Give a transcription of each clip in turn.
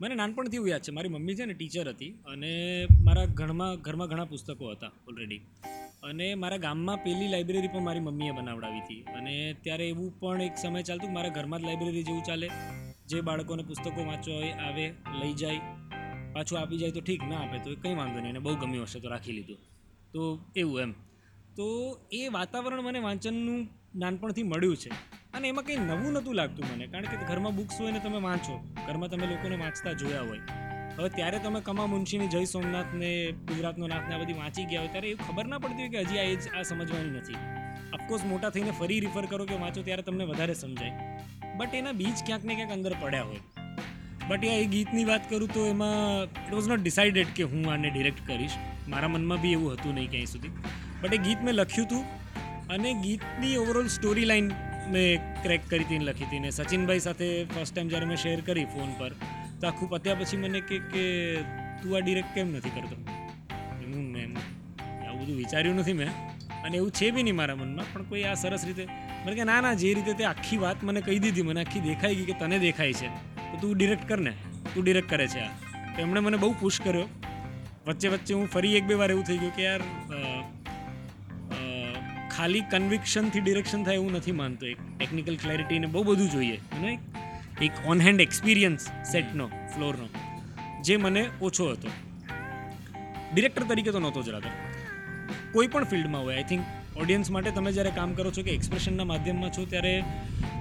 મને નાનપણથી એવું યાદ છે. મારી મમ્મી છે ને ટીચર હતી અને મારા ઘરમાં ઘરમાં ઘણા પુસ્તકો હતા ઓલરેડી અને મારા ગામમાં પહેલી લાઇબ્રેરી પણ મારી મમ્મીએ બનાવડાવી હતી. અને ત્યારે એવું પણ એક સમય ચાલતું મારા ઘરમાં જ લાઇબ્રેરી જેવું ચાલે. જે બાળકોને પુસ્તકો વાંચવા હોય, આવે, લઈ જાય, પાછું આપી જાય તો ઠીક, ના આપે તો કંઈ વાંધો નહીં. એને બહુ ગમ્યું હશે તો રાખી લીધું. તો એવું એમ. તો એ વાતાવરણ મને વાંચનનું નાનપણથી મળ્યું છે. અને એમાં કંઈ નવું નહોતું લાગતું મને, કારણ કે ઘરમાં બુક્સ હોય ને તમે વાંચો, ઘરમાં તમે લોકોને વાંચતા જોયા હોય. હવે ત્યારે તમે કમા મુનશીની જય સોમનાથ ને ગુજરાતનો નાથ ને આ બધી વાંચી ગયા હોય, ત્યારે એવું ખબર ના પડતી હોય કે હજી આ એજ આ સમજવાની નથી. અફકોર્સ મોટા થઈને ફરી રિફર કરો કે વાંચો ત્યારે તમને વધારે સમજાય. બટ એના બીજ ક્યાંક ને ક્યાંક અંદર પડ્યા હોય. બટ એ ગીતની વાત કરું તો એમાં ઇટ વોઝ નોટ ડિસાઇડેડ કે હું આને ડિરેક્ટ કરીશ. મારા મનમાં બી એવું હતું નહીં ક્યાંય સુધી. બટ એ ગીત મેં લખ્યું હતું. અને ગીતની ઓવરઓલ સ્ટોરી લાઈન મેં ક્રેક કરી હતી લખી હતી ને સચિનભાઈ સાથે ફર્સ્ટ ટાઈમ જ્યારે મેં શેર કરી ફોન પર, તો આખું પત્યા પછી મને કે કે તું આ ડિરેક્ટ કેમ નથી કરતો? હું મેં આવું બધું વિચાર્યું નથી મેં અને એવું છે બી નહીં મારા મનમાં, પણ કોઈ આ સરસ રીતે મને કે, ના ના, જે રીતે તે આખી વાત મને કહી દીધી, મને આખી દેખાઈ ગઈ કે તને દેખાય છે, તો તું ડિરેક્ટ કર ને, તું ડિરેક્ટ કરે છે આ. તો એમણે મને બહુ પુશ કર્યો. વચ્ચે વચ્ચે હું ફરી એક બે વાર એવું થઈ ગયું કે યાર ખાલી કન્વિક્શનથી ડિરેક્શન થાય એવું નથી માનતો એક ટેકનિકલ ક્લેરિટીને બહુ બધું જોઈએ. અને એક ઓન હેન્ડ એક્સપિરિયન્સ સેટનો ફ્લોરનો જે મને ઓછો હતો. ડિરેક્ટર તરીકે તો નહોતો જ રાધર કોઈ પણ ફિલ્ડમાં હોય આઈ થિંક ઓડિયન્સ માટે તમે જ્યારે કામ કરો છો કે એક્સપ્રેશનના માધ્યમમાં છો, ત્યારે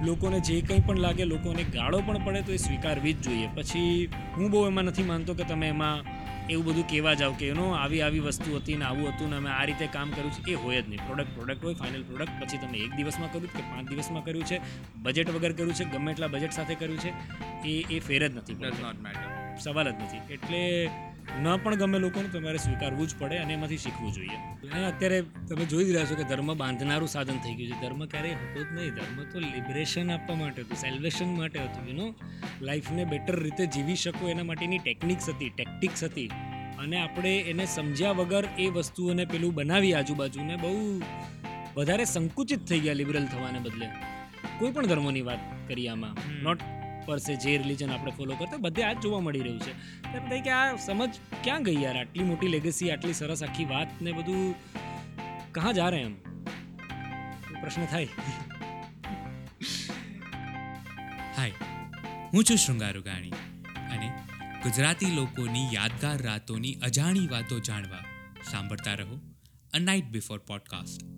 લોકોને જે કંઈ પણ લાગે, લોકોને ગાળો પણ પડે તો એ સ્વીકારવી જ જોઈએ. પછી હું બહુ એમાં નથી માનતો કે તમે એમાં એવું બધું કહેવા જાવ કે એનો આવી આવી વસ્તુ હતી ને આવું હતું ને અમે આ રીતે કામ કર્યું છે. એ હોય જ નહીં. પ્રોડક્ટ પ્રોડક્ટ હોય ફાઇનલ પ્રોડક્ટ પછી તમે એક દિવસમાં કર્યું કે પાંચ દિવસમાં કર્યું છે? બજેટ વગર કર્યું છે? ગમે એટલા બજેટ સાથે કર્યું છે? એ એ ફેર જ નથી. સવાલ જ નથી. એટલે ન પણ ગમે લોકોને તમારે સ્વીકારવું જ પડે અને એમાંથી શીખવું જોઈએ. અને અત્યારે તમે જોઈ જ રહ્યા છો કે ધર્મ બાંધનારું સાધન થઈ ગયું છે. ધર્મ ક્યારેય હતો જ નહીં. ધર્મ તો લિબરેશન આપવા માટે હતું સેલ્વેશન માટે હતું યુનો લાઈફને બેટર રીતે જીવી શકો એના માટેની ટેકનિક્સ હતી ટેક્ટિક્સ હતી. અને આપણે એને સમજ્યા વગર એ વસ્તુઓને પેલું બનાવી આજુબાજુને બહુ વધારે સંકુચિત થઈ ગયા લિબરલ થવાને બદલે. કોઈ પણ ધર્મોની વાત કરીએ આમાં. હમ. પરસે જે રિલિજન આપણે ફોલો કરતા બધે આ જ જોવા મળી રહ્યું છે. કે આ સમજ ક્યાં ગઈ યાર? આટલી મોટી લેગસી આટલી સરસ આખી વાત ને બધું કहाँ જા રહે એમ? પ્રશ્ન થાય? હાય, હું છું શૃંગારુ ગાણી અને ગુજરાતી લોકોની યાદગાર રાતોની અજાણી વાતો જાણવા સાંભળતા રહો અ નાઇટ બિફોર પોડકાસ્ટ